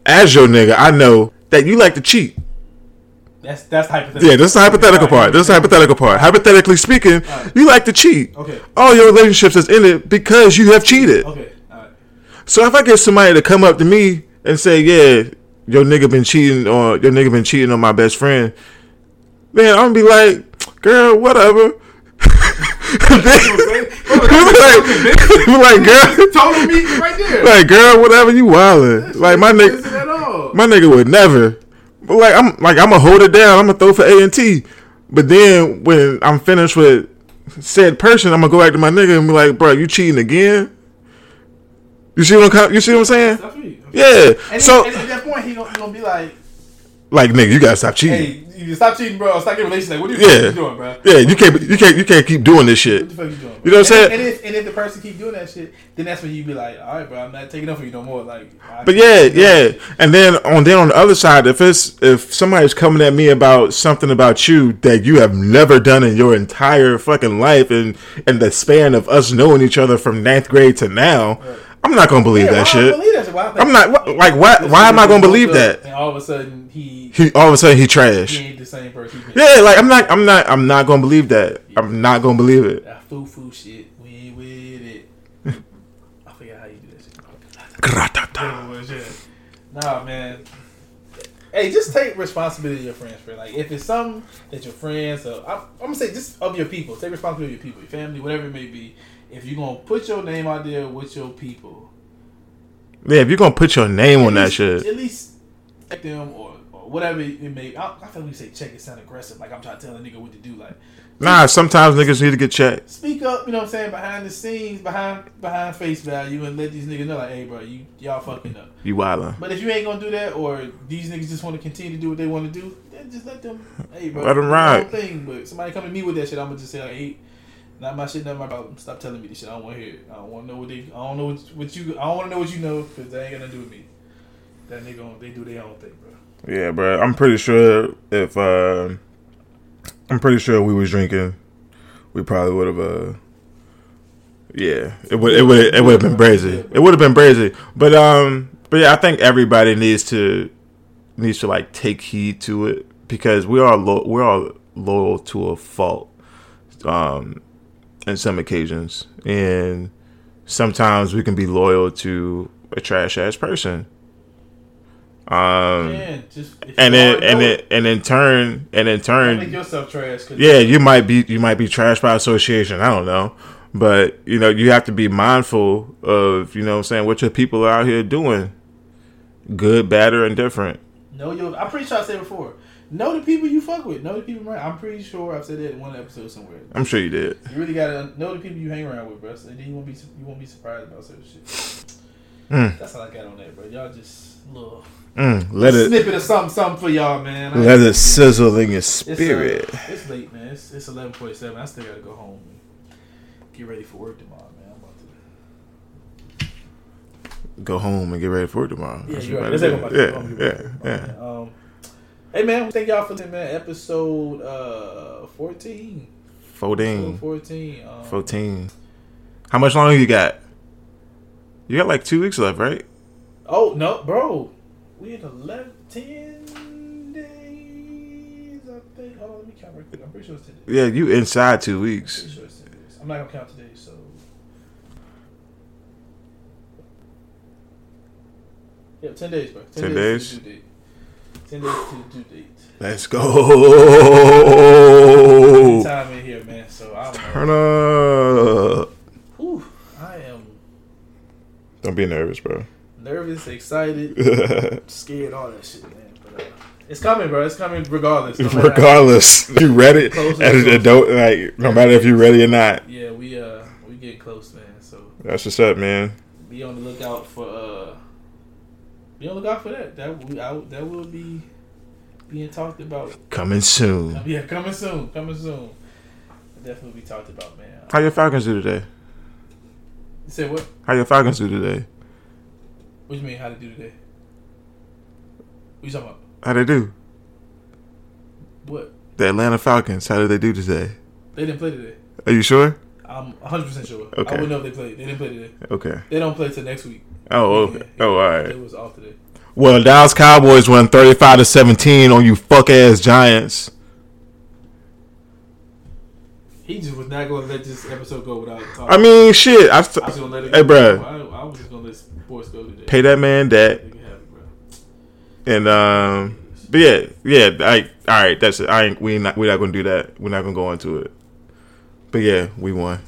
As your nigga, I know that you like to cheat. That's that's hypothetical. Yeah, this is the hypothetical part. This is the hypothetical part. Hypothetically speaking, Alright. you like to cheat. Okay. All your relationships is ended because you have cheated. Okay. So if I get somebody to come up to me and say, "Yeah, your nigga been cheating or your nigga been cheating on my best friend," man, I'm gonna be like, "Girl, whatever." like, like, girl, Total me right there. like, girl, whatever you wildin'. Like my nigga, Listen at all. my nigga would never. But like I'm like I'm gonna hold it down. I'm gonna throw for A and T. But then when I'm finished with said person, I'm gonna go back to my nigga and be like, bro, you cheating again? You see what I'm you see what I'm saying? That's. Yeah. And, So he, and at that point, he gonna, he gonna be like, like nigga, you gotta stop cheating. "Hey, you stop cheating, bro. Stop getting relationship. Like, what are you, Yeah. you doing, bro? Yeah, you can't you can't you can't keep doing this shit. What the fuck you doing? Bro? You know what I'm saying? And if, and if the person keep doing that shit, then that's when you be like, all right, bro, I'm not taking up for you no more. Like, But yeah, yeah. And then on then on the other side, if it's if somebody's coming at me about something about you that you have never done in your entire fucking life and in the span of us knowing each other from ninth grade to now, I'm not gonna believe Yeah, that shit. Believe that shit? Why I think- I'm not wh- like why why am I gonna believe that? And all of a sudden, he He all of a sudden he trash. he ain't the same person. Yeah, like I'm not I'm not I'm not gonna believe that. I'm not gonna believe it. That foo foo shit. We ain't with it. I forget how you do that shit. Gratata. Nah, man. Hey, just take responsibility of your friends, friend. Like, if it's something that your friends, uh, I'm, I'm gonna say just of your people. Take responsibility of your people, your family, whatever it may be. If you're gonna put your name out there with your people, Yeah, if you're gonna put your name on at that shit. At least check them or, or whatever it may. I, I feel like we say check it sound aggressive, like I'm trying to tell a nigga what to do. Like Nah, sometimes niggas need to get checked. speak up, you know what I'm saying, behind the scenes, behind behind face value, and let these niggas know like, hey, bro, you y'all fucking up. You wildin'. But if you ain't gonna do that, or these niggas just want to continue to do what they want to do, then just let them. Hey, bro, Let 'em do your ride. Thing, but somebody come to me with that shit, I'm gonna just say like, hey. Not my shit, not my problem. Stop telling me this shit. I don't want to hear it. I don't want to know what they. I don't know what, what you. I don't want to know what you know because that ain't gonna do with me. That nigga, they do their own thing, bro. Yeah, bro. I'm pretty sure if uh, I'm pretty sure we was drinking, we probably would have. Uh, yeah, it would. It would. It would have been brazy. It would have been brazy. But um, but yeah, I think everybody needs to needs to like take heed to it because we are lo- we're all loyal to a fault. Um, in some occasions, and sometimes we can be loyal to a trash ass person. Um, just and then and then and in turn and in turn make yourself trash. Yeah you might be you might be trash by association i don't know but you know you have to be mindful of you know what i'm saying what your people are out here doing good bad or indifferent Know your. I'm pretty sure I said before. Know the people you fuck with. Know the people around. I'm pretty sure I've said that in one episode somewhere. i'm sure you did You really gotta know the people you hang around with, bro. So then you won't be you won't be surprised about certain shit. Mm. That's all I got on that, bro. Y'all just little mm, let it snippet of something, something for y'all, man. I let it sizzle in your It's, uh, spirit it's late, man. It's it's eleven forty seven. I still gotta go home and get ready for work tomorrow, man. I'm about to. go home and get ready for it tomorrow Yeah, That's right. you Let's better take do. about to go home yeah for yeah yeah. Um, hey man, thank y'all for listening, man. Episode uh fourteen. 14 Fourteen. Um, 14 How much longer you got? You got like two weeks left, right? Oh no, bro. We had 11, 10 days, I think. Hold on, let me count real quick. I'm pretty sure it's 10 days. Yeah, you inside two weeks. Pretty sure it's 10 days. I'm not gonna count today, so. Yeah, 10 days, bro. 10 to days? The due date. 10 days to the due date. Let's go. Time in here, man. So I don't Turn know. up. Whew, I am Don't be nervous, bro. nervous, excited, scared, all that shit, man. But uh, it's coming, bro. It's coming regardless. no Regardless, you ready? Close As an adult, like no matter if you're ready or not. Yeah, we uh we get close, man. So That's what's up, man. be on the lookout for uh be on the lookout for that. That we I, that will be being talked about. Coming soon. Uh, yeah, coming soon. Coming soon. Definitely be talked about, man. How your Falcons do today? You say what? How your Falcons do today? What you mean? How they do today? What you talking about? How they do? What? The Atlanta Falcons. How did they do today? They didn't play today. Are you sure? I'm 100 percent sure. Okay. I wouldn't know if they played. They didn't play today. Okay. They don't play till next week. Oh, okay. Yeah, Oh, all right. Right. was off today. Well, Dallas Cowboys won 35 to 17 on you fuck ass Giants. He just was not going to let this episode go without talking. I mean, shit. I I was gonna let it Hey, go. bruh. I, I was just gonna let sports go today. pay that man that. They can have it, bro. And um, but yeah, yeah. I all right. That's it. I ain't. We not. We're not gonna do that. We're not gonna go into it. But yeah, we won.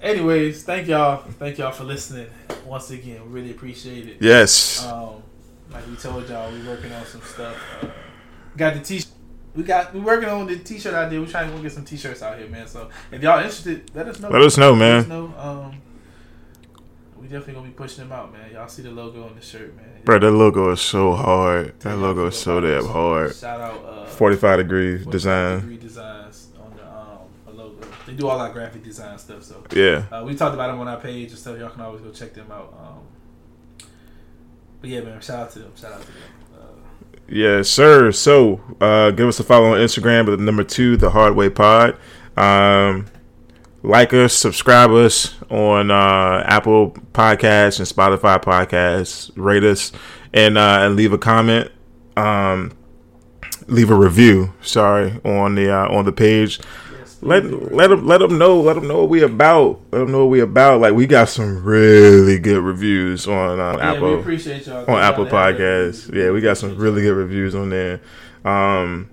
Anyways, thank y'all. Thank y'all for listening once again. Really appreciate it. Yes. Um, like we told y'all, we working on some stuff. Uh, got the t. We got we working on the t-shirt idea. We trying to get some t-shirts out here, man. So if y'all interested, let us know. Let us know, man. Let us know. Um, we definitely gonna be pushing them out, man. Y'all see the logo on the shirt, man. Bro, that logo is so hard. That logo is so damn hard. Shout out. Uh, 45 degree 45 design. Degree designs on the um the logo. They do all our graphic design stuff. So Yeah. uh, we talked about them on our page and stuff. Y'all can always go check them out. Um, but yeah, man, shout out to them. Shout out to them. Uh, Yes, sir. So, uh, give us a follow on Instagram at number two, the Hard Way Pod. Um, like us, subscribe us on uh, Apple Podcasts and Spotify Podcasts. Rate us and uh, and leave a comment. Um, leave a review. Sorry on the uh, on the page. Let let them let them know let them know what we about. Let them know what we about. Like we got some really good reviews on uh, Yeah, Apple appreciate y'all. on Apple Podcasts. Yeah, we got some really good reviews on there. Um,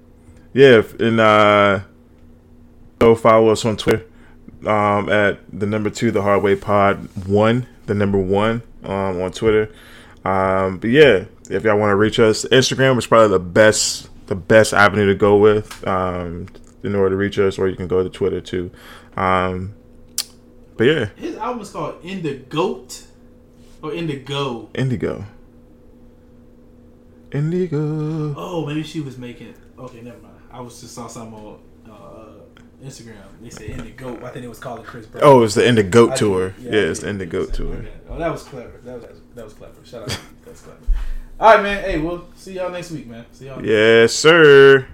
yeah, and uh, go follow us on Twitter um, at the number two, the Hard Way Pod one, the number one um, on Twitter. Um, but yeah, if y'all want to reach us, Instagram is probably the best the best avenue to go with um, in order to reach us, or you can go to Twitter too. Um, but yeah, His album is called In the Goat or "Indigo." Indigo. Indigo. Oh, maybe she was making. Okay, never mind. I was just saw something on uh, Instagram. They said Indigo. I think it was called Chris Brown. Oh, it's the Indigo Goat tour. did, Yeah, it's the Goat tour. Okay. Oh, that was clever. That was that was clever. Shout out. That's clever. All right, man. Hey, we'll see y'all next week, man. See y'all. Yes, sir.